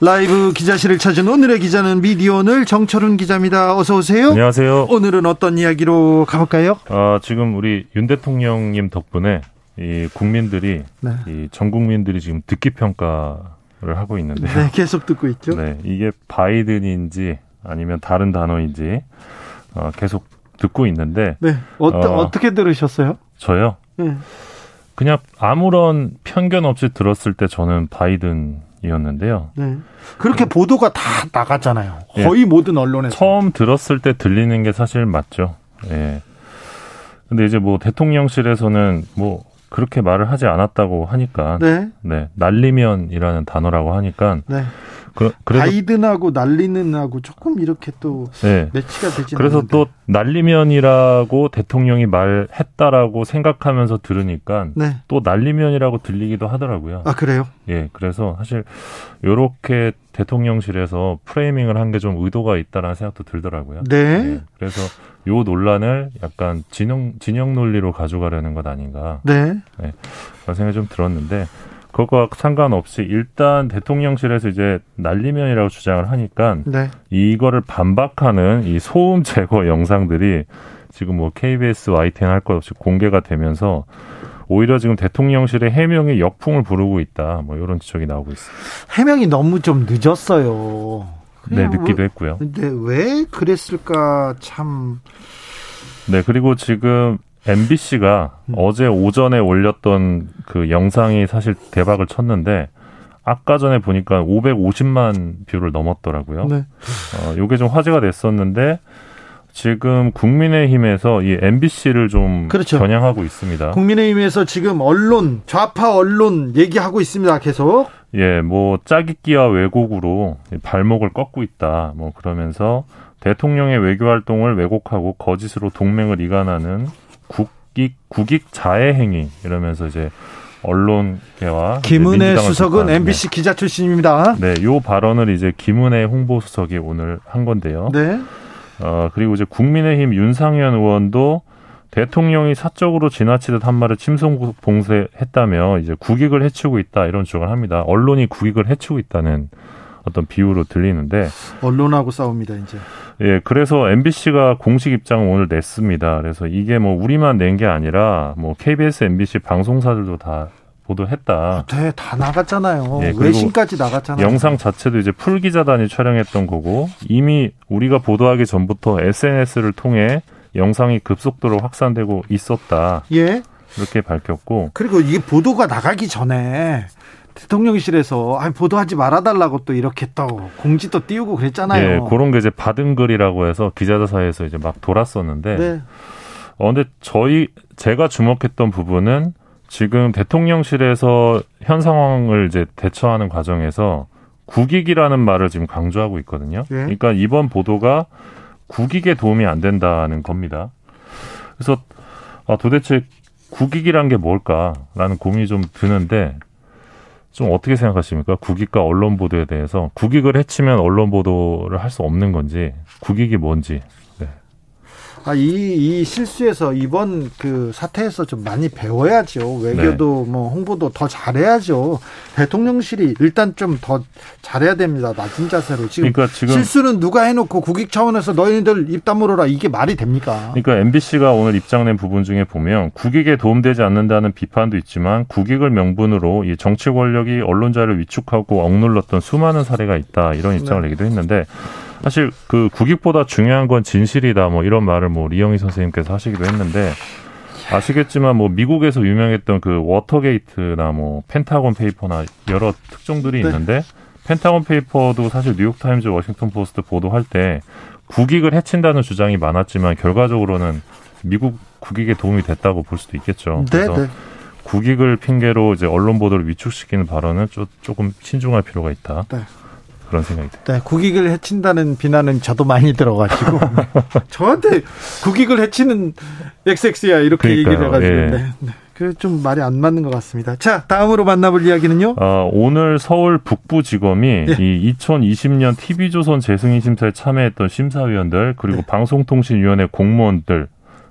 라이브 기자실을 찾은 오늘의 기자는 미디어오늘 정철훈 기자입니다. 어서 오세요. 안녕하세요. 오늘은 어떤 이야기로 가볼까요? 아, 지금 우리 윤 대통령님 덕분에 이 국민들이 네. 이전 국민들이 지금 듣기 평가를 하고 있는데 네, 계속 듣고 있죠. 네, 이게 바이든인지 아니면 다른 단어인지 어, 계속 듣고 있는데 네, 어떠, 어, 떻게 들으셨어요? 저요? 네. 그냥 아무런 편견 없이 들었을 때 저는 바이든 이었는데요. 네. 그렇게 네. 보도가 다 나갔잖아요. 예. 거의 예. 모든 언론에서. 처음 들었을 때 들리는 게 사실 맞죠. 예. 근데 이제 뭐 대통령실에서는 뭐 그렇게 말을 하지 않았다고 하니까 네. 네. 날리면이라는 단어라고 하니까 네. 그, 래서 바이든하고 날리는 하고 조금 이렇게 또 네. 매치가 되지 그래서 않는데. 또 날리면이라고 대통령이 말했다라고 생각하면서 들으니까 네. 또 날리면이라고 들리기도 하더라고요. 아 그래요? 예, 그래서 사실 요렇게 대통령실에서 프레이밍을 한 게 좀 의도가 있다라는 생각도 들더라고요. 네. 예, 그래서 요 논란을 약간 진영 진영 논리로 가져가려는 것 아닌가. 네. 네. 그런 생각이 좀 들었는데 그것과 상관없이 일단 대통령실에서 이제 날리면이라고 주장을 하니까 네. 이거를 반박하는 이 소음 제거 영상들이 지금 뭐 KBS YTN 할것 없이 공개가 되면서 오히려 지금 대통령실의 해명이 역풍을 부르고 있다. 뭐 이런 지적이 나오고 있습니다. 해명이 너무 좀 늦었어요. 네, 늦기도 했고요. 근데 왜 그랬을까 참. 네, 그리고 지금 MBC가 음. 어제 오전에 올렸던 그 영상이 사실 대박을 쳤는데 아까 전에 보니까 550만 뷰를 넘었더라고요. 네. 어, 요게 좀 화제가 됐었는데 지금 국민의힘에서 이 MBC를 좀 그렇죠. 겨냥하고 있습니다. 국민의힘에서 지금 언론 좌파 언론 얘기하고 있습니다. 계속. 예, 뭐 짜깁기와 왜곡으로 발목을 꺾고 있다. 뭐 그러면서 대통령의 외교 활동을 왜곡하고 거짓으로 동맹을 이간하는 국익 국익 자해 행위 이러면서 이제 언론계와 김은혜 수석은 비판, MBC 네. 기자 출신입니다. 네, 요 발언을 이제 김은혜 홍보 수석이 오늘 한 건데요. 네. 어 그리고 이제 국민의힘 윤상현 의원도 대통령이 사적으로 지나치듯 한 말을 침송 봉쇄했다며 이제 국익을 해치고 있다 이런 주장을 합니다. 언론이 국익을 해치고 있다는 어떤 비유로 들리는데 언론하고 싸웁니다 이제. 예, 그래서 MBC가 공식 입장을 오늘 냈습니다. 그래서 이게 뭐 우리만 낸 게 아니라 뭐 KBS, MBC 방송사들도 다 보도했다. 네, 다 나갔잖아요. 예, 외신까지 나갔잖아요. 영상 자체도 이제 풀 기자단이 촬영했던 거고 이미 우리가 보도하기 전부터 SNS를 통해 영상이 급속도로 확산되고 있었다. 예. 이렇게 밝혔고 그리고 이게 보도가 나가기 전에 대통령실에서 아 보도하지 말아달라고 또 이렇게 또 공지도 띄우고 그랬잖아요. 예, 그런 게 이제 받은 글이라고 해서 기자들 사이에서 이제 막 돌았었는데. 네. 어, 근데 저희, 제가 주목했던 부분은 지금 대통령실에서 현 상황을 이제 대처하는 과정에서 국익이라는 말을 지금 강조하고 있거든요. 예. 그러니까 이번 보도가 국익에 도움이 안 된다는 겁니다. 그래서 아, 도대체 국익이란 게 뭘까라는 고민이 좀 드는데 좀 어떻게 생각하십니까? 국익과 언론 보도에 대해서 국익을 해치면 언론 보도를 할 수 없는 건지 국익이 뭔지 아, 이, 이 실수에서 이번 그 사태에서 좀 많이 배워야죠. 외교도 네. 뭐 홍보도 더 잘해야죠. 대통령실이 일단 좀 더 잘해야 됩니다. 낮은 자세로. 지금, 그러니까 지금 실수는 누가 해놓고 국익 차원에서 너희들 입 다물어라. 이게 말이 됩니까? 그러니까 MBC가 오늘 입장 낸 부분 중에 보면 국익에 도움되지 않는다는 비판도 있지만 국익을 명분으로 이 정치 권력이 언론자를 위축하고 억눌렀던 수많은 사례가 있다. 이런 입장을 네. 내기도 했는데 사실 그 국익보다 중요한 건 진실이다 뭐 이런 말을 뭐 리영희 선생님께서 하시기도 했는데 아시겠지만 뭐 미국에서 유명했던 그 워터게이트나 뭐 펜타곤 페이퍼나 여러 특종들이 네. 있는데 펜타곤 페이퍼도 사실 뉴욕타임즈, 워싱턴 포스트 보도할 때 국익을 해친다는 주장이 많았지만 결과적으로는 미국 국익에 도움이 됐다고 볼 수도 있겠죠. 네, 그래서 네. 국익을 핑계로 이제 언론 보도를 위축시키는 발언은 좀 조금 신중할 필요가 있다. 네. 그런 생각이 듭니다. 네, 국익을 해친다는 비난은 저도 많이 들어가지고 저한테 국익을 해치는 XX야 이렇게 그러니까요. 얘기를 해가지고 예. 네. 네. 그좀 말이 안 맞는 것 같습니다. 자, 다음으로 만나볼 이야기는요. 어, 오늘 서울 북부지검이 예. 이 2020년 TV조선 재승인 심사에 참여했던 심사위원들 그리고 네. 방송통신위원회 공무원들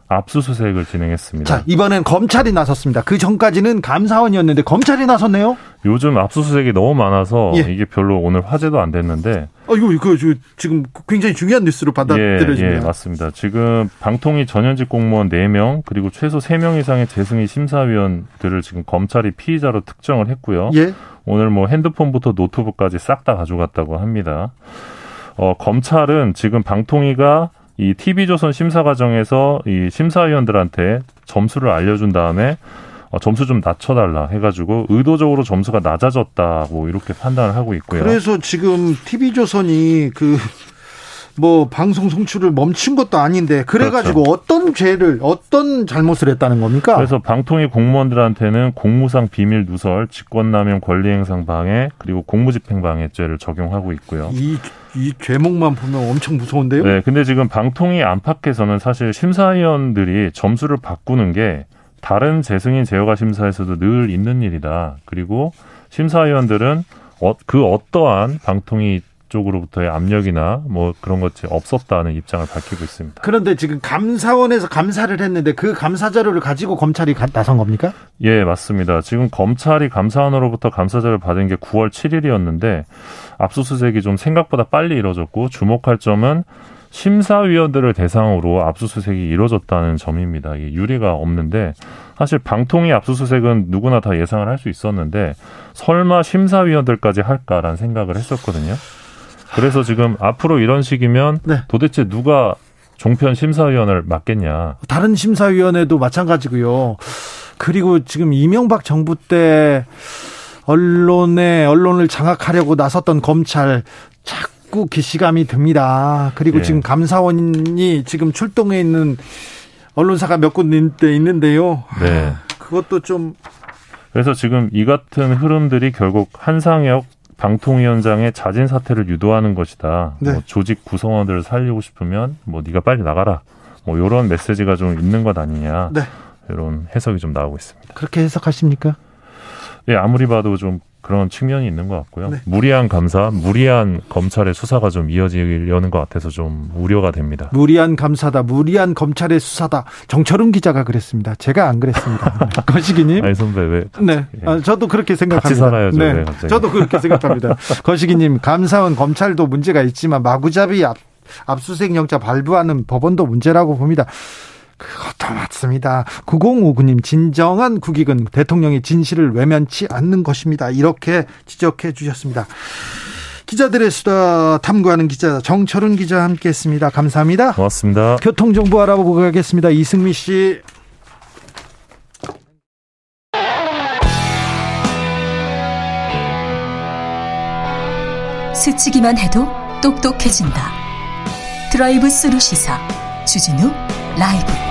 압수수색을 진행했습니다. 자, 이번엔 검찰이 나섰습니다. 그 전까지는 감사원이었는데 검찰이 나섰네요. 요즘 압수수색이 너무 많아서 예. 이게 별로 오늘 화제도 안 됐는데. 아, 이거 그 지금 굉장히 중요한 뉴스로 받아들여집니다. 예, 예, 맞습니다. 지금 방통위 전현직 공무원 4명 그리고 최소 3명 이상의 재승인 심사위원들을 지금 검찰이 피의자로 특정을 했고요. 예. 오늘 뭐 핸드폰부터 노트북까지 싹 다 가져갔다고 합니다. 어, 검찰은 지금 방통위가 이 TV조선 심사 과정에서 이 심사위원들한테 점수를 알려준 다음에 어, 점수 좀 낮춰달라 해가지고 의도적으로 점수가 낮아졌다고 이렇게 판단을 하고 있고요. 그래서 지금 TV조선이 그 뭐 방송 송출을 멈춘 것도 아닌데 그래가지고 그렇죠. 어떤 죄를 어떤 잘못을 했다는 겁니까? 그래서 방통위 공무원들한테는 공무상 비밀 누설, 직권남용 권리행상 방해 그리고 공무집행방해죄를 적용하고 있고요. 이, 이 죄목만 보면 엄청 무서운데요? 네, 근데 지금 방통위 안팎에서는 사실 심사위원들이 점수를 바꾸는 게 다른 재승인 제어가 심사에서도 늘 있는 일이다. 그리고 심사위원들은 어, 그 어떠한 방통위 쪽으로부터의 압력이나 뭐 그런 것이 없었다는 입장을 밝히고 있습니다. 그런데 지금 감사원에서 감사를 했는데 그 감사 자료를 가지고 검찰이 나선 겁니까? 예, 맞습니다. 지금 검찰이 감사원으로부터 감사 자료를 받은 게 9월 7일이었는데 압수수색이 좀 생각보다 빨리 이뤄졌고 주목할 점은 심사위원들을 대상으로 압수수색이 이루어졌다는 점입니다. 이 유례가 없는데 사실 방통위 압수수색은 누구나 다 예상을 할 수 있었는데 설마 심사위원들까지 할까라는 생각을 했었거든요. 그래서 지금 앞으로 이런 식이면 네. 도대체 누가 종편 심사위원을 맡겠냐? 다른 심사위원회도 마찬가지고요. 그리고 지금 이명박 정부 때 언론에 언론을 장악하려고 나섰던 검찰 자꾸 기시감이 듭니다. 그리고 예. 지금 감사원이 지금 출동해 있는 언론사가 몇 군데 있는데요. 네. 그것도 좀 그래서 지금 이 같은 흐름들이 결국 한상혁 방통위원장의 자진 사퇴를 유도하는 것이다. 네. 뭐 조직 구성원들을 살리고 싶으면 뭐 네가 빨리 나가라. 뭐 이런 메시지가 좀 있는 것 아니냐. 네. 이런 해석이 좀 나오고 있습니다. 그렇게 해석하십니까? 예, 아무리 봐도 좀 그런 측면이 있는 것 같고요. 네. 무리한 감사, 무리한 검찰의 수사가 좀 이어지려는 것 같아서 좀 우려가 됩니다. 무리한 감사다, 무리한 검찰의 수사다. 정철웅 기자가 그랬습니다. 제가 안 그랬습니다. 거시기님. 아니 선배 왜? 네, 예. 아, 저도 그렇게 생각합니다. 같이 살아야죠. 네, 저도 그렇게 생각합니다. 거시기님, 감사원 검찰도 문제가 있지만 마구잡이 압, 압수수색 영장 발부하는 법원도 문제라고 봅니다. 그것도 맞습니다. 9059님, 진정한 국익은 대통령의 진실을 외면치 않는 것입니다. 이렇게 지적해 주셨습니다. 기자들의 수다 탐구하는 기자 정철운 기자 함께 했습니다. 감사합니다. 고맙습니다. 교통 정보 알아보고 가겠습니다. 이승미 씨. 스치기만 해도 똑똑해진다. 드라이브 스루 시사 주진우 라이브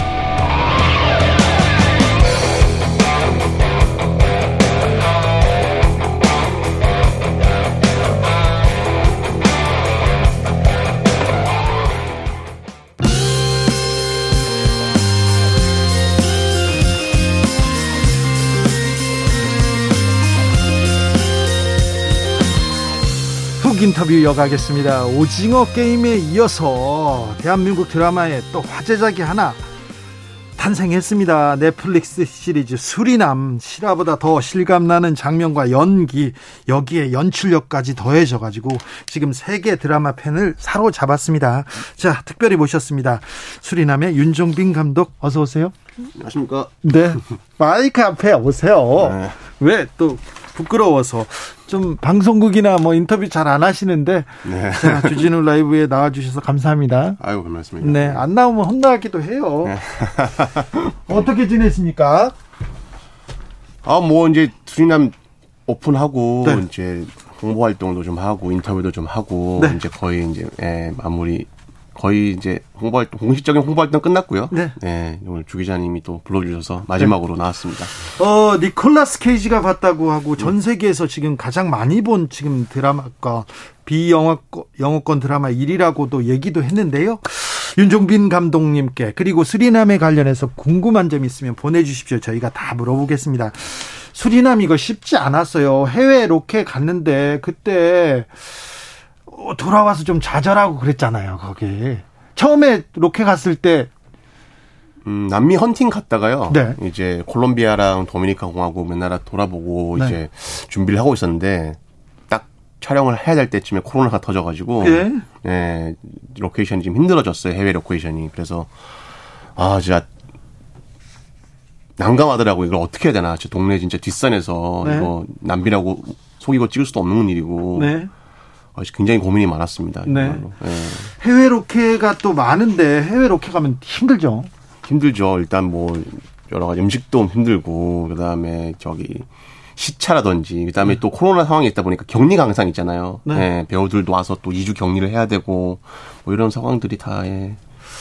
인터뷰 이어가겠습니다. 오징어 게임에 이어서 대한민국 드라마에 또 화제작이 하나 탄생했습니다. 넷플릭스 시리즈 수리남 실화보다 더 실감나는 장면과 연기 여기에 연출력까지 더해져 가지고 지금 세계 드라마 팬을 사로잡았습니다. 자 특별히 모셨습니다. 수리남의 윤종빈 감독 어서 오세요. 안녕하십니까. 네 마이크 앞에 오세요. 네. 왜또 부끄러워서 좀 방송국이나 뭐 인터뷰 잘 안 하시는데 네. 자, 주진우 라이브에 나와주셔서 감사합니다. 아유 고맙습니다. 네, 안 나오면 혼나기도 해요. 네. 어떻게 지냈습니까? 아 뭐 이제 수리남 오픈하고 네. 이제 홍보 활동도 좀 하고 인터뷰도 좀 하고 네. 이제 거의 이제 예, 마무리 거의 이제 홍보 활동, 공식적인 홍보 활동 끝났고요. 네. 네. 오늘 주 기자님이 또 불러주셔서 마지막으로 네. 나왔습니다. 어, 니콜라스 케이지가 봤다고 하고 전 세계에서 지금 가장 많이 본 지금 드라마가 비영어권 영어권 드라마 1위라고도 얘기도 했는데요. 윤종빈 감독님께 그리고 수리남에 관련해서 궁금한 점 있으면 보내주십시오. 저희가 다 물어보겠습니다. 수리남 이거 쉽지 않았어요. 해외 로켓 갔는데 그때 어, 돌아와서 좀 좌절하고 그랬잖아요. 거기 처음에 로켓 갔을 때 음, 남미 헌팅 갔다가요. 네. 이제 콜롬비아랑 도미니카 공화국 몇 나라 돌아보고 네. 이제 준비를 하고 있었는데 딱 촬영을 해야 될 때쯤에 코로나가 터져가지고 예. 예, 로케이션이 좀 힘들어졌어요. 해외 로케이션이. 그래서 아 진짜 난감하더라고. 이걸 어떻게 해야 되나. 저 동네 진짜 뒷산에서 네. 이거 남미라고 속이고 찍을 수도 없는 일이고. 네. 아, 굉장히 고민이 많았습니다. 네. 예. 해외 로켓가 또 많은데 해외 로켓 가면 힘들죠. 힘들죠. 일단 뭐 여러 가지 음식도 힘들고 그다음에 저기 시차라든지 그다음에 또 코로나 상황이 있다 보니까 격리 강상 있잖아요. 네. 예, 배우들도 와서 또 2주 격리를 해야 되고 뭐 이런 상황들이 다 예,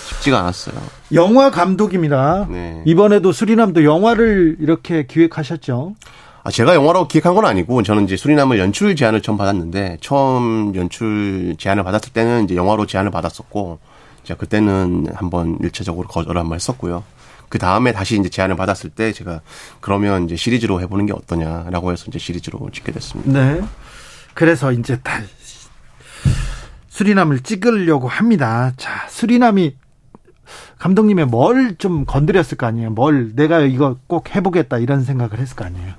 쉽지가 않았어요. 영화 감독입니다. 네. 이번에도 수리남도 영화를 이렇게 기획하셨죠. 아, 제가 영화로 기획한 건 아니고 저는 이제 수리남을 연출 제안을 처음 받았는데 처음 연출 제안을 받았을 때는 이제 영화로 제안을 받았었고 제가 그때는 한번 일차적으로 거절을 한 번 했었고요. 그 다음에 다시 이제 제안을 받았을 때 제가 그러면 이제 시리즈로 해보는 게 어떠냐라고 해서 이제 시리즈로 찍게 됐습니다. 네. 그래서 이제 다 수리남을 찍으려고 합니다. 자, 수리남이 감독님의 뭘 좀 건드렸을 거 아니에요. 뭘 내가 이거 꼭 해보겠다 이런 생각을 했을 거 아니에요.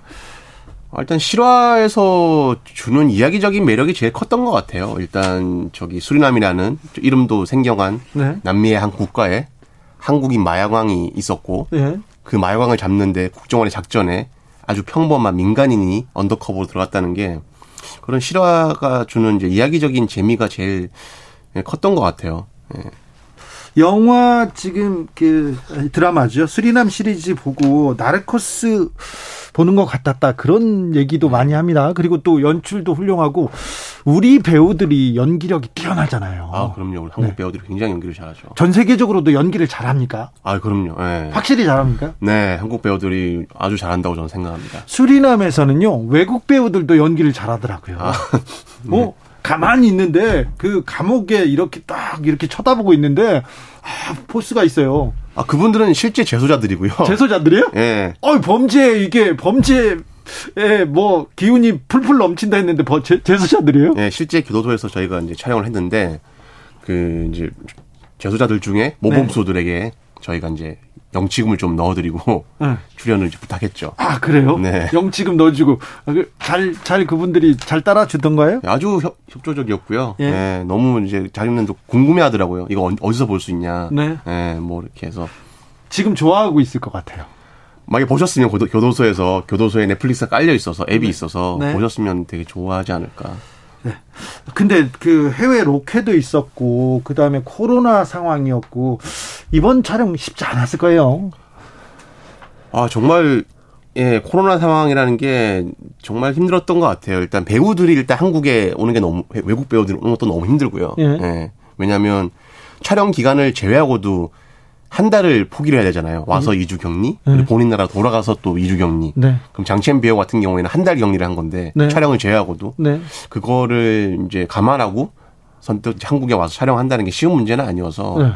아, 일단 실화에서 주는 이야기적인 매력이 제일 컸던 것 같아요. 일단 저기 수리남이라는 이름도 생경한 네. 남미의 한 국가에 한국인 마약왕이 있었고 예. 그 마약왕을 잡는데 국정원의 작전에 아주 평범한 민간인이 언더커버로 들어갔다는 게 그런 실화가 주는 이제 이야기적인 재미가 제일 컸던 것 같아요. 예. 영화 지금 그 드라마죠. 수리남 시리즈 보고 나르코스 보는 것 같았다. 그런 얘기도 많이 합니다. 그리고 또 연출도 훌륭하고 우리 배우들이 연기력이 뛰어나잖아요. 아, 그럼요. 한국 네. 배우들이 굉장히 연기를 잘하죠. 전 세계적으로도 연기를 잘합니까? 아, 그럼요. 예. 확실히 잘합니까? 네, 한국 배우들이 아주 잘한다고 저는 생각합니다. 수리남에서는요 외국 배우들도 연기를 잘하더라고요. 아, 어 가만히 있는데 그 감옥에 이렇게 딱 이렇게 쳐다보고 있는데 아 포스가 있어요. 아, 그분들은 실제 재소자들이고요. 재소자들이요? 예. 어 범죄 이게 범죄에 뭐 기운이 풀풀 넘친다 했는데 버- 재- 재소자들이에요? 예, 실제 교도소에서 저희가 이제 촬영을 했는데 그 이제 재소자들 중에 모범수들에게 저희가 이제 영치금을 좀 넣어드리고 네. 출연을 부탁했죠. 아 그래요? 네. 영치금 넣어주고 잘잘 잘 그분들이 잘 따라주던가요? 아주 협, 협조적이었고요. 예. 예. 너무 이제 자기네도 궁금해하더라고요. 이거 어- 어디서 볼 수 있냐. 네. 예, 뭐 이렇게 해서 지금 좋아하고 있을 것 같아요. 만약에 보셨으면 교도, 교도소에서 교도소에 넷플릭스가 깔려 있어서 앱이 있어서 네. 보셨으면 되게 좋아하지 않을까. 근데 그 해외 로켓도 있었고 그 다음에 코로나 상황이었고 이번 촬영 쉽지 않았을 거예요. 아, 정말, 예, 코로나 상황이라는 게 정말 힘들었던 것 같아요. 일단 배우들이 일단 한국에 오는 게 너무, 외국 배우들이 오는 것도 너무 힘들고요. 예. 왜냐하면 촬영 기간을 제외하고도 한 달을 포기를 해야 되잖아요. 와서 이 2주 격리, 그리고 본인 나라 돌아가서 또 2주 격리. 네. 그럼 장첸 배우 같은 경우에는 한 달 격리를 한 건데 네. 촬영을 제외하고도 네. 그거를 이제 감안하고 선뜻 한국에 와서 촬영한다는 게 쉬운 문제는 아니어서 네.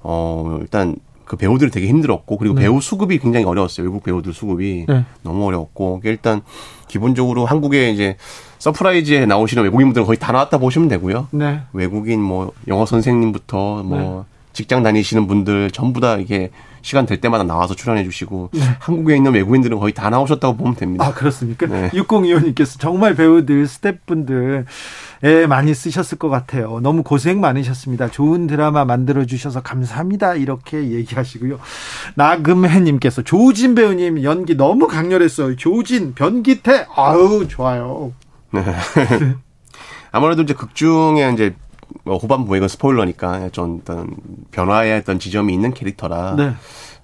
어 일단 그 배우들이 되게 힘들었고 그리고 배우 수급이 굉장히 어려웠어요. 외국 배우들 수급이 네. 너무 어려웠고 일단 기본적으로 한국에 이제 서프라이즈에 나오시는 외국인분들은 거의 다 나왔다 보시면 되고요. 네. 외국인 뭐 영어 선생님부터 뭐 직장 다니시는 분들 전부 다 이게 시간 될 때마다 나와서 출연해 주시고 한국에 있는 외국인들은 거의 다 나오셨다고 보면 됩니다. 아 그렇습니까? 네. 6025님께서 정말 배우들 스태프분들 에 많이 쓰셨을 것 같아요. 너무 고생 많으셨습니다. 좋은 드라마 만들어 주셔서 감사합니다. 이렇게 얘기하시고요. 나금혜님께서 조진 배우님 연기 너무 강렬했어요. 조진 변기태 아우 좋아요. 아무래도 이제 극 중에 이제 뭐 후반부에 이건 스포일러니까 좀 어떤 변화해야 했던 지점이 있는 캐릭터라 네.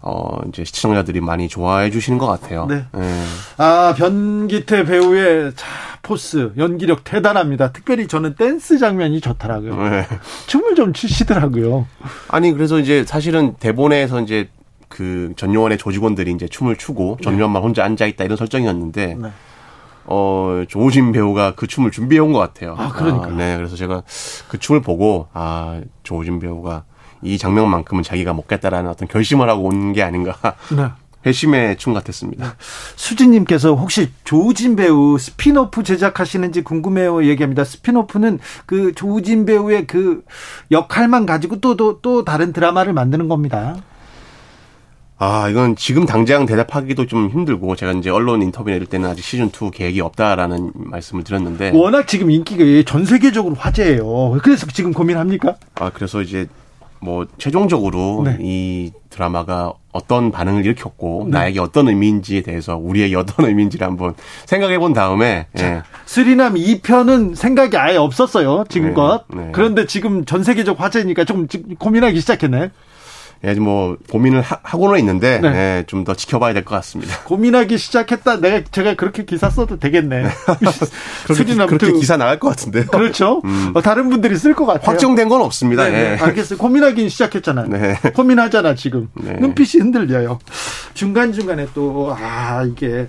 어 이제 시청자들이 많이 좋아해 주시는 것 같아요. 네. 예. 아 변기태 배우의 자 포스, 연기력 대단합니다. 특별히 저는 댄스 장면이 좋더라고요. 네. 춤을 좀 추시더라고요. 아니 그래서 이제 사실은 대본에서 이제 그 전요원의 조직원들이 이제 춤을 추고 전요원만 혼자 앉아 있다 이런 설정이었는데 네. 어 조우진 배우가 그 춤을 준비해 온 것 같아요. 아 그러니까. 아, 네, 그래서 제가 그 춤을 보고 아 조우진 배우가 이 장면만큼은 자기가 먹겠다라는 어떤 결심을 하고 온 게 아닌가. 네. 회심의 춤 같았습니다. 수진님께서 혹시 조우진 배우 스피노프 제작하시는지 궁금해요 얘기합니다. spin-off는 그 조우진 배우의 그 역할만 가지고 또, 또, 또 다른 드라마를 만드는 겁니다. 아, 이건 지금 당장 대답하기도 좀 힘들고 제가 이제 언론 인터뷰 드릴 때는 아직 시즌 2 계획이 없다라는 말씀을 드렸는데 워낙 지금 인기가 전 세계적으로 화제예요. 그래서 지금 고민합니까? 아, 그래서 이제 뭐 최종적으로 네. 이 드라마가 어떤 반응을 일으켰고 네. 나에게 어떤 의미인지에 대해서 우리에게 어떤 의미인지를 한번 생각해 본 다음에 자, 예. 스리남 2편은 생각이 아예 없었어요 지금껏 네. 네. 그런데 지금 전 세계적 화제니까 좀 고민하기 시작했네. 예, 뭐 고민을 하, 고는 있는데 네. 예, 좀더 지켜봐야 될 것 같습니다. 고민하기 시작했다. 내가 제가 그렇게 기사 써도 되겠네. 그렇게, 그렇게 기사 나갈 것 같은데요. 그렇죠. 음. 어, 다른 분들이 쓸 것 같아요. 확정된 건 없습니다. 네, 네. 예. 알겠어요. 고민하기 시작했잖아요. 네. 고민하잖아 지금. 네. 눈빛이 흔들려요. 중간 중간에 또 아 이게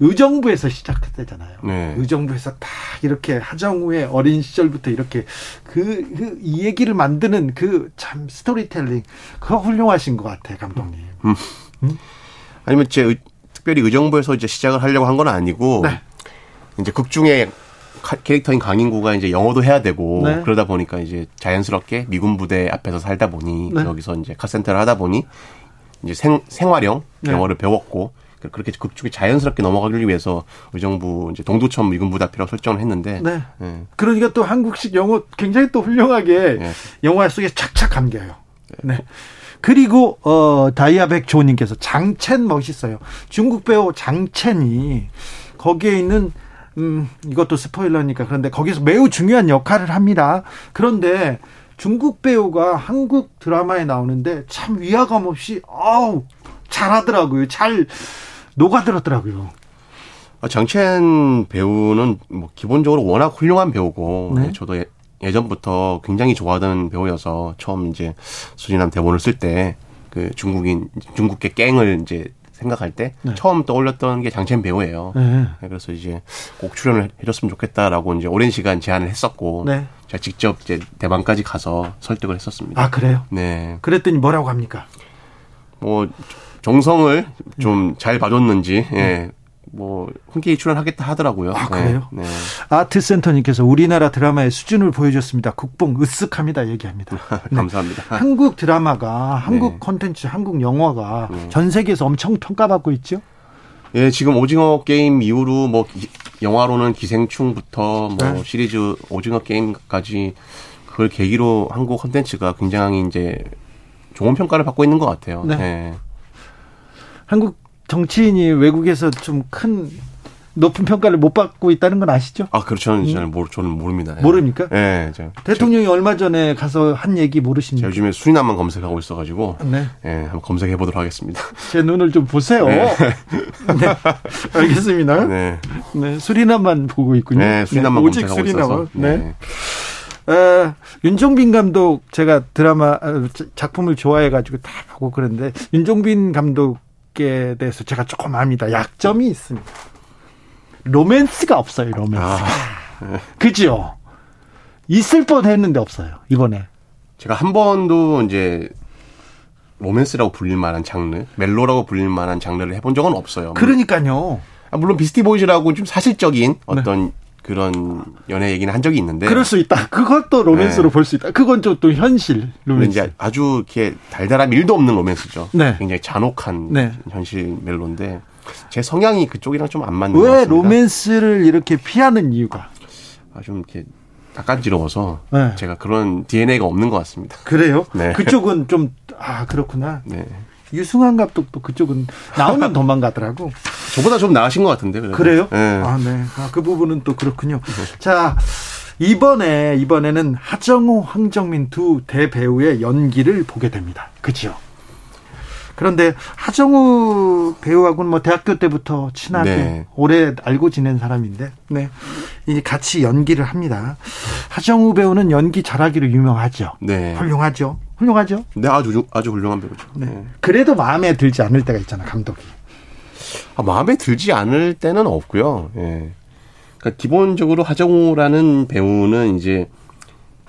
의정부에서 시작했잖아요. 네. 의정부에서 딱 이렇게 하정우의 어린 시절부터 이렇게 그, 그, 이 얘기를 만드는 그 참 스토리텔링, 그거 훌륭하신 것 같아, 감독님. 음. 음? 아니면 제 의, 특별히 의정부에서 이제 시작을 하려고 한 건 아니고, 네. 이제 극 중에 캐릭터인 강인구가 이제 영어도 해야 되고 네. 그러다 보니까 이제 자연스럽게 미군 부대 앞에서 살다 보니 네. 여기서 이제 카센터를 하다 보니 이제 생, 생활형 네. 영어를 배웠고 그렇게 극중에 자연스럽게 넘어가기 위해서 의정부 이제 동두천 미군부대 앞이라고 설정을 했는데. 네. 네. 그러니까 또 한국식 영어 굉장히 또 훌륭하게 네. 영화 속에 착착 감겨요. 네. 그리고 어 다이아백 조님께서 장첸 멋있어요. 중국 배우 장첸이 거기에 있는 음 이것도 스포일러니까 그런데 거기서 매우 중요한 역할을 합니다. 그런데 중국 배우가 한국 드라마에 나오는데 참 위화감 없이 아우 잘하더라고요. 잘 녹아들었더라고요. 아, 장첸 배우는 뭐 기본적으로 워낙 훌륭한 배우고 네. 저도 예, 예전부터 굉장히 좋아하던 배우여서 처음 이제 수진남 대본을 쓸 때 그 중국인 중국계 갱을 이제 생각할 때 네. 처음 떠올렸던 게 장첸 배우예요. 네. 네 그래서 이제 꼭 출연을 해줬으면 좋겠다라고 이제 오랜 시간 제안을 했었고 네. 제가 직접 이제 대만까지 가서 설득을 했었습니다. 아 그래요? 네. 그랬더니 뭐라고 합니까? 뭐 정성을 좀 잘 봐줬는지 예. 뭐 흔쾌히 출연하겠다 하더라고요. 아 그래요? 네. 네. 아트센터님께서 우리나라 드라마의 수준을 보여줬습니다. 국뽕 으쓱합니다. 얘기합니다. 네. 감사합니다. 한국 드라마가 한국 네. 콘텐츠, 한국 영화가 네. 전 세계에서 엄청 평가받고 있죠. 예, 지금 오징어 게임 이후로 뭐 영화로는 기생충부터 뭐 네. 시리즈 오징어 게임까지 그걸 계기로 한국 콘텐츠가 굉장히 이제 좋은 평가를 받고 있는 것 같아요. 네. 네. 한국 정치인이 외국에서 좀 큰 높은 평가를 못 받고 있다는 건 아시죠? 아, 그렇죠. 저는, 저는, 모르, 저는 모릅니다. 예. 모릅니까? 네. 저, 대통령이 저, 얼마 전에 가서 한 얘기 모르십니까? 요즘에 수리남만 검색하고 있어가지고. 네. 네. 한번 검색해 보도록 하겠습니다. 제 눈을 좀 보세요. 네. 네. 알겠습니다. 네. 네. 수리남만 보고 있군요. 네. 수리남만 네. 검색하고 수리남. 있어서. 네. 네. 어, 윤종빈 감독 제가 드라마 어, 작품을 좋아해가지고 다 보고 그런데 윤종빈 감독 에 대해서 제가 조금 압니다. 약점이 있습니다. 로맨스가 없어요. 로맨스. 아. 그죠? 있을 뻔 했는데 없어요. 이번에. 제가 한 번도 이제 로맨스라고 불릴 만한 장르, 멜로라고 불릴 만한 장르를 해본 적은 없어요. 그러니까요. 아, 물론 비스티 보이즈라고 좀 사실적인 어떤 네. 그런 연애 얘기는 한 적이 있는데 그럴 수 있다. 그것도 로맨스로 네. 볼수 있다. 그건 좀 또 현실 로맨스. 이제 아주 이렇게 달달함 일도 없는 로맨스죠. 네. 굉장히 잔혹한 네. 현실 멜로인데 제 성향이 그쪽이랑 좀 안 맞는 것 같습니다. 왜 로맨스를 이렇게 피하는 이유가? 아, 좀 이렇게 낯간지러워서 네. 제가 그런 DNA가 없는 것 같습니다. 그래요? 네. 그쪽은 좀 아 그렇구나. 네. 유승환 감독도 그쪽은 나오면 도망가더라고. 저보다 좀 나으신 것 같은데. 그래도. 그래요 네. 아, 네. 아, 그 부분은 또 그렇군요. 자, 이번에, 이번에는 하정우, 황정민 두 대배우의 연기를 보게 됩니다. 그죠? 그런데 하정우 배우하고는 뭐 대학교 때부터 친하게 네. 오래 알고 지낸 사람인데, 네. 이 같이 연기를 합니다. 하정우 배우는 연기 잘하기로 유명하죠. 네. 훌륭하죠. 훌륭하죠. 네, 아주 아주 훌륭한 배우죠. 네. 네. 그래도 마음에 들지 않을 때가 있잖아, 감독이. 아, 마음에 들지 않을 때는 없고요. 예. 그러니까 기본적으로 하정우라는 배우는 이제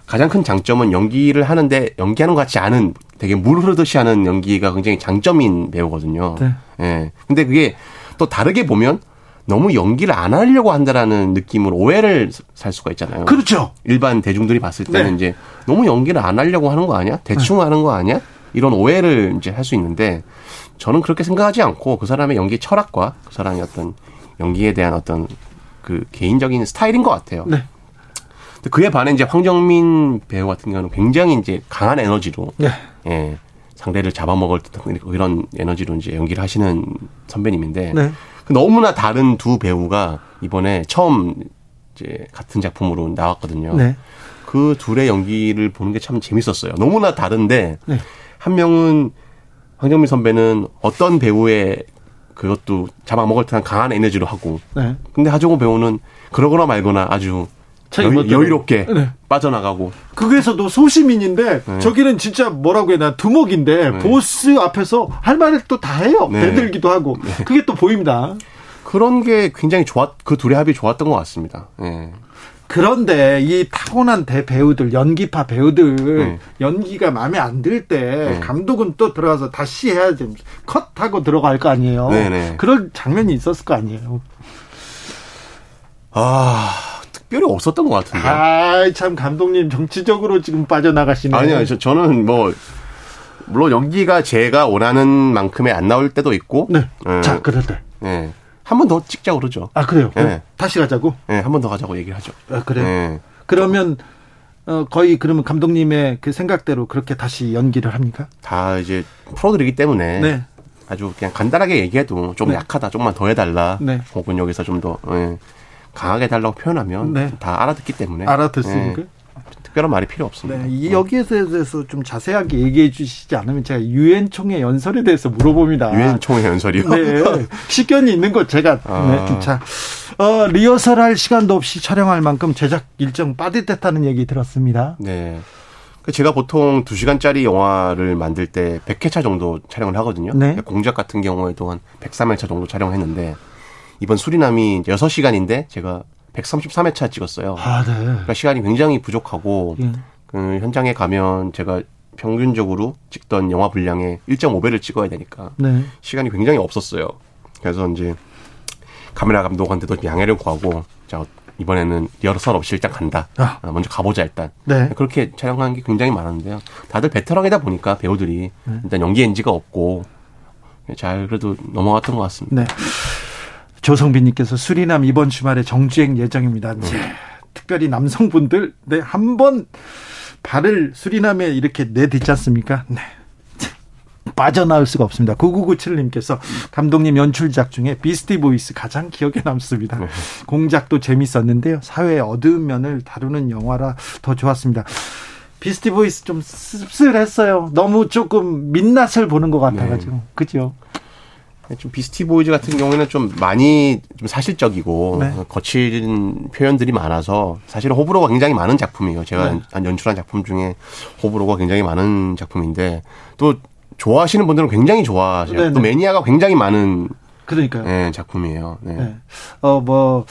가장 큰 장점은 연기를 하는데 연기하는 것 같지 않은 되게 물 흐르듯이 하는 연기가 굉장히 장점인 배우거든요. 네. 예. 근데 그게 또 다르게 보면 너무 연기를 안 하려고 한다라는 느낌으로 오해를 살 수가 있잖아요. 그렇죠. 일반 대중들이 봤을 때는 네. 이제 너무 연기를 안 하려고 하는 거 아니야? 대충 하는 거 아니야? 이런 오해를 이제 할 수 있는데 저는 그렇게 생각하지 않고 그 사람의 연기 철학과 그 사람의 어떤 연기에 대한 어떤 그 개인적인 스타일인 것 같아요. 네. 그에 반해 이제 황정민 배우 같은 경우는 굉장히 이제 강한 에너지로 네. 예, 상대를 잡아먹을 듯한 그런 에너지로 이제 연기를 하시는 선배님인데 네. 그 너무나 다른 두 배우가 이번에 처음 이제 같은 작품으로 나왔거든요. 네. 그 둘의 연기를 보는 게 참 재밌었어요. 너무나 다른데 네. 한 명은 황정민 선배는 어떤 배우의 그것도 잡아먹을 듯한 강한 에너지로 하고 네. 근데 하정우 배우는 그러거나 말거나 아주 여유. 여유롭게 네. 빠져나가고 극에서도 소시민인데 네. 저기는 진짜 뭐라고 해야 되나 두목인데 네. 보스 앞에서 할 말을 또 다 해요. 네. 대들기도 하고 그게 또 보입니다. 그런 게 굉장히 좋았 그 둘의 합이 좋았던 것 같습니다. 예. 그런데 이 타고난 대배우들 연기파 배우들 네. 연기가 마음에 안 들때 네. 감독은 또 들어가서 다시 해야지 컷하고 들어갈 거 아니에요. 네, 네. 그런 장면이 있었을 거 아니에요. 아 특별히 없었던 것 같은데. 아참 감독님 정치적으로 지금 빠져나가시네. 아니요, 저, 저는 뭐 물론 연기가 제가 원하는 만큼의 안 나올 때도 있고, 네. 예, 자 그런데 예. 한번 더 찍자 고 그러죠. 아 그래요. 네. 다시 가자고. 예, 한번 더 가자고 얘기를 하죠. 아, 그래요. 예. 그러면 어, 거의 그러면 감독님의 그 생각대로 그렇게 다시 연기를 합니까? 다 이제 프로들이기 때문에 네. 아주 그냥 간단하게 얘기해도 좀 네. 약하다, 좀만 더 해달라, 네. 혹은 여기서 좀 더 예, 강하게 해달라고 표현하면 네. 다 알아듣기 때문에 알아듣습니까? 예, 특별한 말이 필요 없습니다. 네, 이 여기에 대해서 좀 자세하게 얘기해 주시지 않으면 제가 유엔 총회 연설에 대해서 물어봅니다. 유엔 총회 연설이요. 네, 식견이 있는 거 제가 아. 네, 자 어, 리허설 할 시간도 없이 촬영할 만큼 제작 일정 빠듯했다는 얘기 들었습니다. 네. 그 제가 보통 2시간짜리 영화를 만들 때 100회차 정도 촬영을 하거든요. 네. 공작 같은 경우에도 한 103회차 정도 촬영했는데 이번 수리남이 6시간인데 제가 133회차 찍었어요. 아, 네. 그러니까 시간이 굉장히 부족하고 예. 그 현장에 가면 제가 평균적으로 찍던 영화 분량의 1.5배를 찍어야 되니까 네. 시간이 굉장히 없었어요. 그래서 이제 카메라 감독한테도 양해를 구하고 자 이번에는 리허설 없이 일단 간다. 아. 아, 먼저 가보자 일단. 네. 그렇게 촬영한 게 굉장히 많았는데요. 다들 베테랑이다 보니까 배우들이 일단 연기 NG가 없고 잘 그래도 넘어갔던 것 같습니다. 네. 조성빈님께서 수리남 이번 주말에 정주행 예정입니다. 네. 네. 특별히 남성분들, 네, 한 번 발을 수리남에 이렇게 내딛지 않습니까? 네. 빠져나올 수가 없습니다. 9997님께서 감독님 연출작 중에 비스티 보이즈 가장 기억에 남습니다. 네. 공작도 재밌었는데요. 사회의 어두운 면을 다루는 영화라 더 좋았습니다. 비스티 보이즈 좀 씁쓸했어요. 너무 조금 민낯을 보는 것 같아가지고. 그죠? 좀 비스티 보이즈 같은 경우에는 좀 많이 좀 사실적이고 네. 거친 표현들이 많아서 사실 호불호가 굉장히 많은 작품이에요. 제가 네. 연- 연출한 작품 중에 호불호가 굉장히 많은 작품인데 또 좋아하시는 분들은 굉장히 좋아하세요. 네, 또 네. 매니아가 굉장히 많은 그러니까요. 예, 작품이에요. 네. 네. 어, 뭐,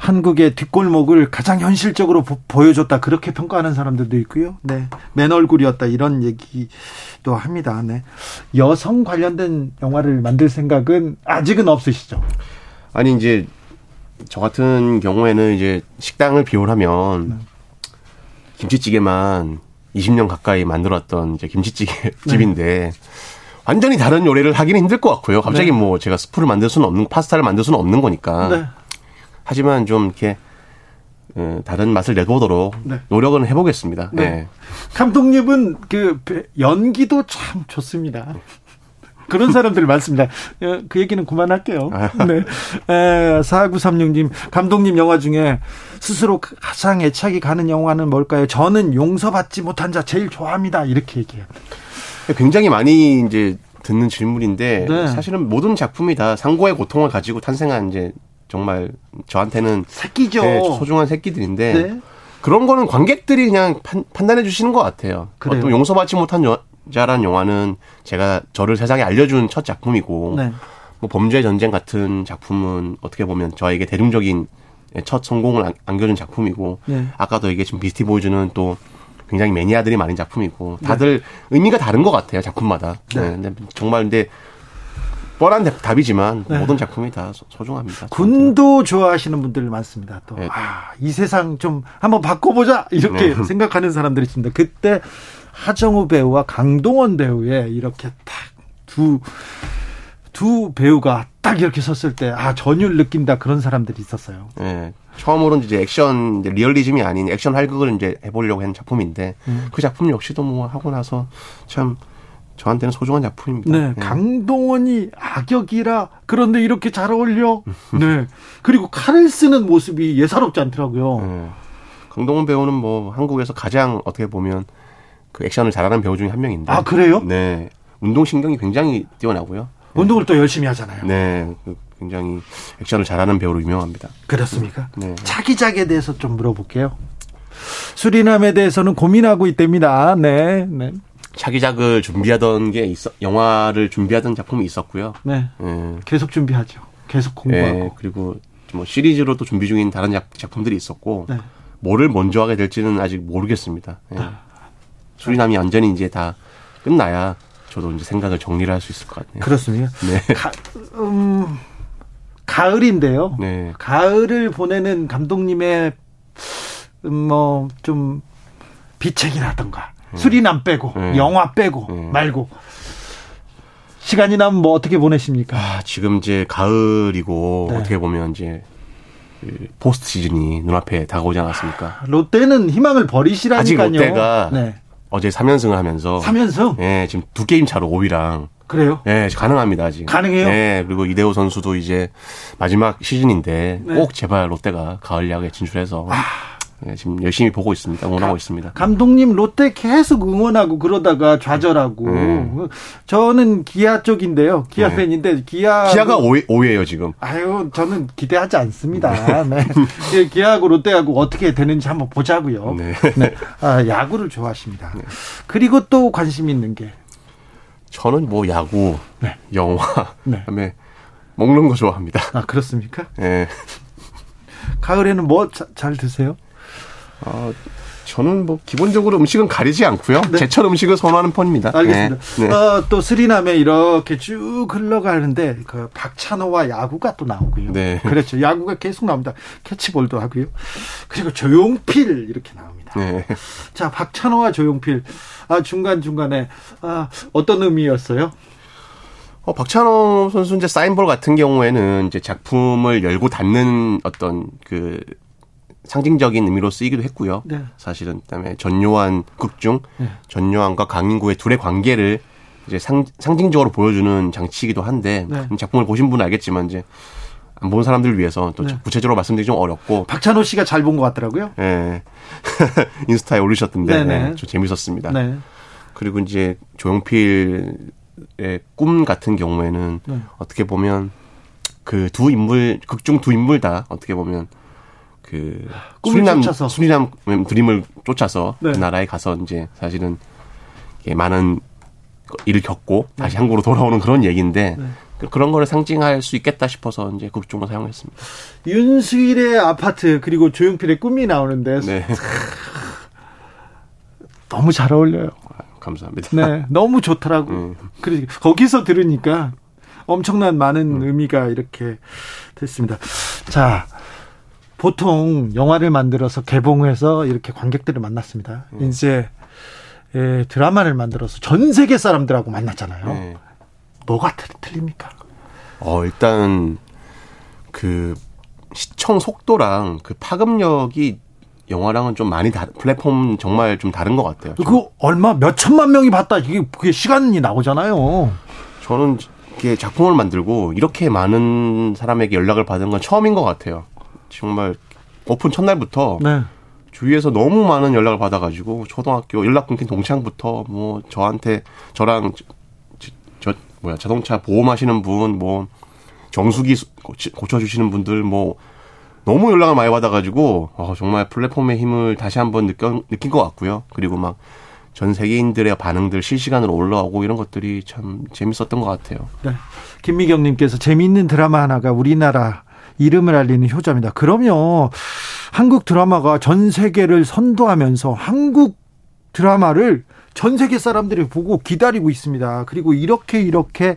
한국의 뒷골목을 가장 현실적으로 보, 보여줬다. 그렇게 평가하는 사람들도 있고요. 네. 맨 얼굴이었다. 이런 얘기도 합니다. 네. 여성 관련된 영화를 만들 생각은 아직은 없으시죠? 아니 이제 저 같은 경우에는 이제 식당을 비율하면 네. 김치찌개만 20년 가까이 만들었던 이제 김치찌개 네. 집인데 완전히 다른 요리를 하기는 힘들 것 같고요. 갑자기 네. 뭐 제가 스프를 만들 수는 없는 파스타를 만들 수는 없는 거니까. 네. 하지만 좀 이렇게 어, 다른 맛을 내보도록 네. 노력은 해보겠습니다. 네. 네. 감독님은 그 배- 연기도 참 좋습니다. 그런 사람들이 많습니다. 어, 그 얘기는 그만할게요. 네. 에, 4936님, 감독님 영화 중에 스스로 가장 애착이 가는 영화는 뭘까요? 저는 용서받지 못한 자 제일 좋아합니다. 이렇게 얘기해요. 굉장히 많이 이제 듣는 질문인데 네. 사실은 모든 작품이 다 상고의 고통을 가지고 탄생한 이제 정말 저한테는 새끼죠. 네, 소중한 새끼들인데 네. 그런 거는 관객들이 그냥 판, 단해 주시는 것 같아요. 그래요? 어떤 용서받지 못한 여자라는 영화는 제가 저를 세상에 알려준 첫 작품이고 네. 뭐 범죄 전쟁 같은 작품은 어떻게 보면 저에게 대중적인 첫 성공을 안- 안겨준 작품이고 네. 아까도 얘기했지만 비스티 보이즈는 또 굉장히 매니아들이 많은 작품이고 네. 다들 의미가 다른 것 같아요 작품마다. 네. 근데 정말 근데 뻔한 답- 답이지만 네. 모든 작품이 다 소- 소중합니다. 군도 좋아하시는 분들 많습니다. 또, 네. 아, 이 세상 좀 한번 바꿔보자! 이렇게 네. 생각하는 사람들이 있습니다. 그때 하정우 배우와 강동원 배우의 이렇게 딱 두, 두 배우가 딱 이렇게 섰을 때, 아, 전율 느낀다 그런 사람들이 있었어요. 예. 처음으로는 이제 액션, 이제 리얼리즘이 아닌 액션 활극을 이제 해보려고 한 작품인데, 음. 그 작품 역시도 뭐 하고 나서 참 저한테는 소중한 작품입니다. 네, 예. 강동원이 악역이라 그런데 이렇게 잘 어울려. 네. 그리고 칼을 쓰는 모습이 예사롭지 않더라고요. 예. 강동원 배우는 뭐 한국에서 가장 어떻게 보면 그 액션을 잘하는 배우 중에 한 명인데. 아, 그래요? 네. 운동 신경이 굉장히 뛰어나고요. 운동을 또 열심히 하잖아요. 네. 그 굉장히 액션을 잘하는 배우로 유명합니다. 그렇습니까? 네. 차기작에 대해서 좀 물어볼게요. 수리남에 대해서는 고민하고 있답니다. 네, 네, 차기작을 준비하던 게 있어, 영화를 준비하던 작품이 있었고요. 네. 예. 계속 준비하죠. 계속 공부하고. 예, 그리고 뭐 시리즈로도 준비 중인 다른 작, 작품들이 있었고 네. 뭐를 먼저 하게 될지는 아직 모르겠습니다. 예. 수리남이 완전히 이제 다 끝나야 저도 이제 생각을 정리를 할 수 있을 것 같네요. 그렇습니다. 네. 가, 음, 가을인데요. 네. 가을을 보내는 감독님의 음, 뭐좀 비책이라던가 수리남 빼고 네. 영화 빼고 네. 말고 시간이 나면 뭐 어떻게 보내십니까? 아, 지금 이제 가을이고 네. 어떻게 보면 이제 그 포스트 시즌이 눈앞에 다가오지 않았습니까? 롯데는 희망을 버리시라니까요. 아직 롯데가 네. 어제 3연승을 하면서 3연승 예, 지금 두 게임 차로 5위랑 그래요? 예, 가능합니다, 지금. 가능해요? 예, 그리고 이대호 선수도 이제 마지막 시즌인데 네. 꼭 제발 롯데가 가을 야구에 진출해서 아. 예, 지금 열심히 보고 있습니다. 응원하고 있습니다. 감독님 롯데 계속 응원하고 그러다가 좌절하고 음. 저는 기아 쪽인데요. 기아 네. 팬인데 기아 기아가 5위, 5위예요, 지금. 아유 저는 기대하지 않습니다. 네. 예, 기아하고 롯데하고 어떻게 되는지 한번 보자고요. 네. 네. 아, 야구를 좋아하십니다. 그리고 또 관심 있는 게 저는 뭐 야구, 네. 영화, 네. 그다음에 먹는 거 좋아합니다. 아, 그렇습니까? 예. 가을에는 뭐 잘 드세요? 어, 저는 뭐 기본적으로 음식은 가리지 않고요. 제철 음식을 선호하는 편입니다. 네. 알겠습니다. 네. 네. 어, 또 스리남에 이렇게 쭉 흘러가는데 그 박찬호와 야구가 또 나오고요. 네. 그렇죠. 야구가 계속 나옵니다. 캐치볼도 하고요. 그리고 조용필 이렇게 나옵니다. 네. 자, 박찬호와 조용필 아, 중간 중간에 아, 어떤 의미였어요? 어, 박찬호 선수 이제 사인볼 같은 경우에는 이제 작품을 열고 닫는 어떤 그 상징적인 의미로 쓰이기도 했고요. 네. 사실은 그다음에 전요한 극중 네. 전요한과 강인구의 둘의 관계를 이제 상, 상징적으로 보여주는 장치이기도 한데 네. 이 작품을 보신 분은 알겠지만 이제 안 본 사람들 을 위해서 또 네. 구체적으로 말씀드리기 좀 어렵고 박찬호 씨가 잘 본 것 같더라고요. 예. 인스타에 올리셨던데. 네, 좀 재밌었습니다. 네. 그리고 이제 조용필의 꿈 같은 경우에는 네. 어떻게 보면 그 두 인물 극중 두 인물 다 어떻게 보면 그 꿈을 수리남 쫓아서. 수리남 드림을 쫓아서 네. 그 나라에 가서 이제 사실은 많은 일을 겪고 다시 한국으로 돌아오는 그런 얘기인데 네. 그- 그런 거를 상징할 수 있겠다 싶어서 이제 극중을 사용했습니다. 윤수일의 아파트 그리고 조용필의 꿈이 나오는데 네. 너무 잘 어울려요. 감사합니다. 네, 너무 좋더라고. 음. 그래 거기서 들으니까 엄청난 많은 의미가 이렇게 됐습니다. 자, 보통 영화를 만들어서 개봉해서 이렇게 관객들을 만났습니다. 이제 예, 드라마를 만들어서 전 세계 사람들하고 만났잖아요. 네. 뭐가 틀- 틀립니까? 어, 일단, 그, 시청 속도랑 그 파급력이 영화랑은 좀 많이 다른, 플랫폼 정말 좀 다른 것 같아요. 그 얼마 몇 천만 명이 봤다 이게 그게 시간이 나오잖아요. 저는 이게 작품을 만들고 이렇게 많은 사람에게 연락을 받은 건 처음인 것 같아요. 정말 오픈 첫날부터 네. 주위에서 너무 많은 연락을 받아가지고 초등학교 연락 끊긴 동창부터 뭐 저한테 저랑 저, 저 뭐야 자동차 보험하시는 분, 뭐 정수기 고쳐주시는 분들 뭐 너무 연락을 많이 받아가지고 어, 정말 플랫폼의 힘을 다시 한번 느껴, 느낀 것 같고요. 그리고 막 전 세계인들의 반응들 실시간으로 올라오고 이런 것들이 참 재밌었던 것 같아요. 네. 김미경님께서 재미있는 드라마 하나가 우리나라 이름을 알리는 효자입니다. 그러면 한국 드라마가 전 세계를 선도하면서 한국 드라마를 전 세계 사람들이 보고 기다리고 있습니다. 그리고 이렇게 이렇게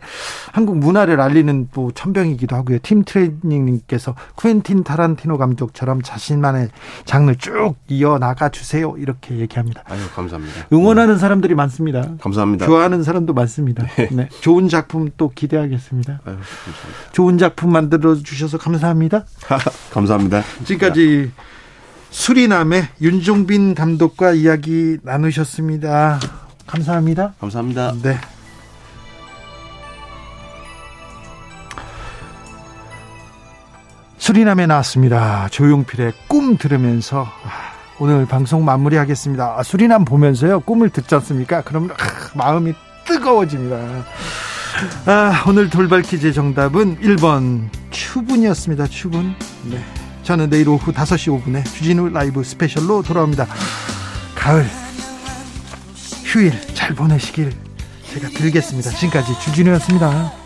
한국 문화를 알리는 또 천병이기도 하고요. 팀 트레이닝님께서 쿠엔틴 타란티노 감독처럼 자신만의 장르 쭉 이어 나가 주세요. 이렇게 얘기합니다. 아유 감사합니다. 응원하는 사람들이 많습니다. 감사합니다. 좋아하는 사람도 많습니다. 네. 네. 좋은 작품 또 기대하겠습니다. 아유, 감사합니다. 좋은 작품 만들어 주셔서 감사합니다. 감사합니다. 지금까지 야. 수리남의 윤종빈 감독과 이야기 나누셨습니다. 감사합니다. 감사합니다. 네. 수리남에 나왔습니다. 조용필의 꿈 들으면서 아, 오늘 방송 마무리하겠습니다. 아, 수리남 보면서요 꿈을 듣지 않습니까? 그럼 아, 마음이 뜨거워집니다. 아, 오늘 돌발 퀴즈 정답은 1번 추분이었습니다. 추분. 네. 저는 내일 오후 5시 5분에 주진우 라이브 스페셜로 돌아옵니다. 가을 휴일 잘 보내시길 제가 빌겠습니다. 지금까지 주진우였습니다.